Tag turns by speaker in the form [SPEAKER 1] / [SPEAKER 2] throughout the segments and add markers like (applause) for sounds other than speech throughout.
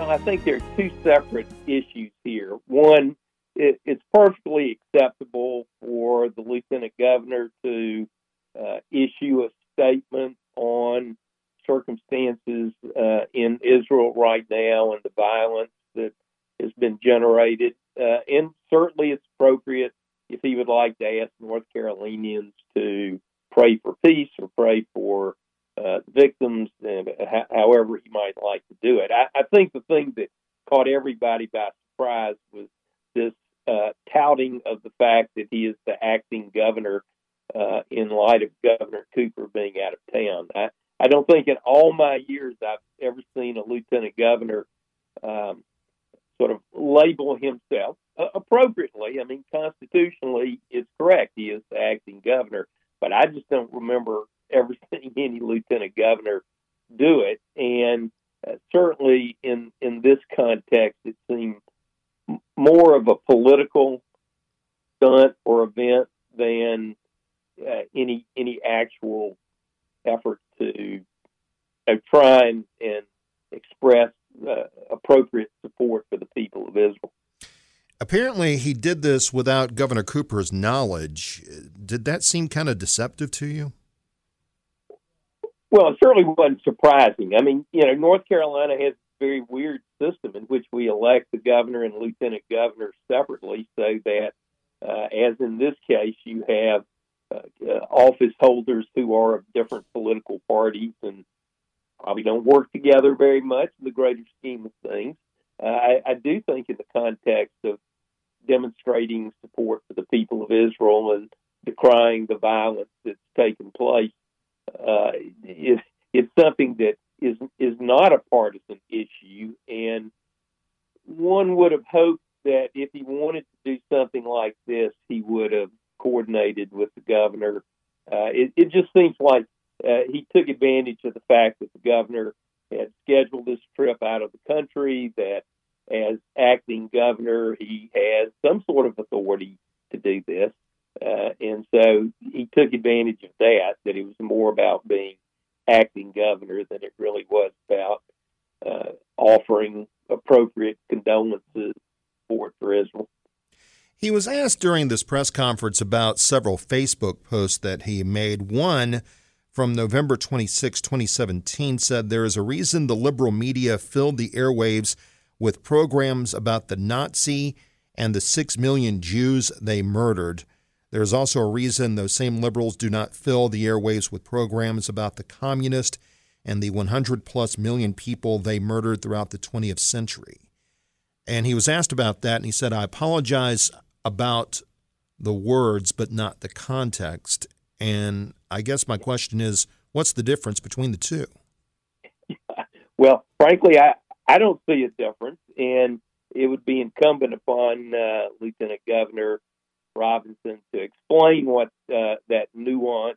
[SPEAKER 1] Well, I think there are two separate issues here. One, it, it's perfectly acceptable for the lieutenant governor to uh, issue a statement on circumstances uh, in Israel right now and the violence that has been generated. Uh, and certainly it's appropriate if he would like to ask North Carolinians to pray for peace or pray for uh, victims, and however he might like to do it. I, I think the thing that caught everybody by surprise was this uh, touting of the fact that he is the acting governor uh, in light of Governor Cooper being out of town. I, I don't think in all my years I've ever seen a lieutenant governor um, sort of label himself uh, appropriately. I mean, constitutionally, it's correct. He is the acting governor, but I just don't remember ever seeing (laughs) any lieutenant governor do it. And uh, certainly in in this context, it seemed more of a political stunt or event than uh, any any actual effort to uh, try and, and express uh, appropriate support for the people of Israel.
[SPEAKER 2] Apparently, he did this without Governor Cooper's knowledge. Did that seem kind of deceptive to you?
[SPEAKER 1] Well, it certainly wasn't surprising. I mean, you know, North Carolina has a very weird system in which we elect the governor and lieutenant governor separately, so that, uh, as in this case, you have uh, office holders who are of different political parties and probably don't work together very much in the greater scheme of things. Uh, I, I do think, in the context of demonstrating support for the people of Israel and decrying the violence that's taken place, it, it's something that is is not a partisan issue, and one would have hoped that if he wanted to do something like this, he would have coordinated with the governor. Uh, it, it just seems like uh, he took advantage of the fact that the governor had scheduled this trip out of the country, that as acting governor, he has some sort of authority to do this. Uh, and so he took advantage of that, that it was more about being acting governor than it really was about uh, offering appropriate condolences for, for Israel.
[SPEAKER 2] He was asked during this press conference about several Facebook posts that he made. One from November 26, 2017, said there is a reason the liberal media filled the airwaves with programs about the Nazi and the six million Jews they murdered. There is also a reason those same liberals do not fill the airwaves with programs about the communist and the 100 plus million people they murdered throughout the 20th century. And he was asked about that, and he said, I apologize about the words, but not the context. And I guess my question is, what's the difference between the two? (laughs)
[SPEAKER 1] Well, frankly, I, I don't see a difference, and it would be incumbent upon uh, Lieutenant Governor Robinson to explain what uh, that nuanced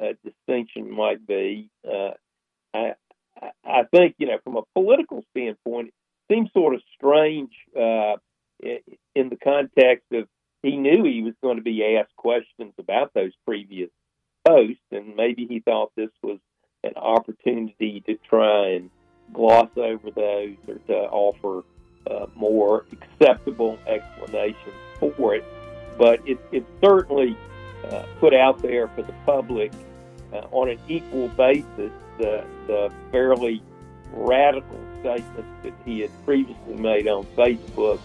[SPEAKER 1] uh, distinction might be. Uh, I, I think, you know, from a political standpoint, it seems sort of strange uh, in the context of he knew he was going to be asked questions about those previous posts, and maybe he thought this was an opportunity to try and gloss over those or to offer uh, more Certainly uh, put out there for the public uh, on an equal basis the, the fairly radical statements that he had previously made on Facebook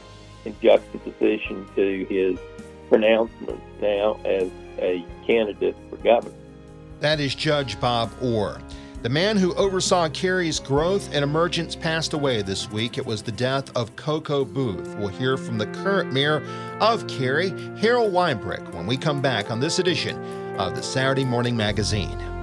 [SPEAKER 1] in juxtaposition to his pronouncements now as a candidate for governor.
[SPEAKER 2] That is Judge Bob Orr. The man who oversaw Cary's growth and emergence passed away this week. It was the death of Koka Booth. We'll hear from the current mayor of Cary, Harold Weinbrecht, when we come back on this edition of the Saturday Morning Magazine.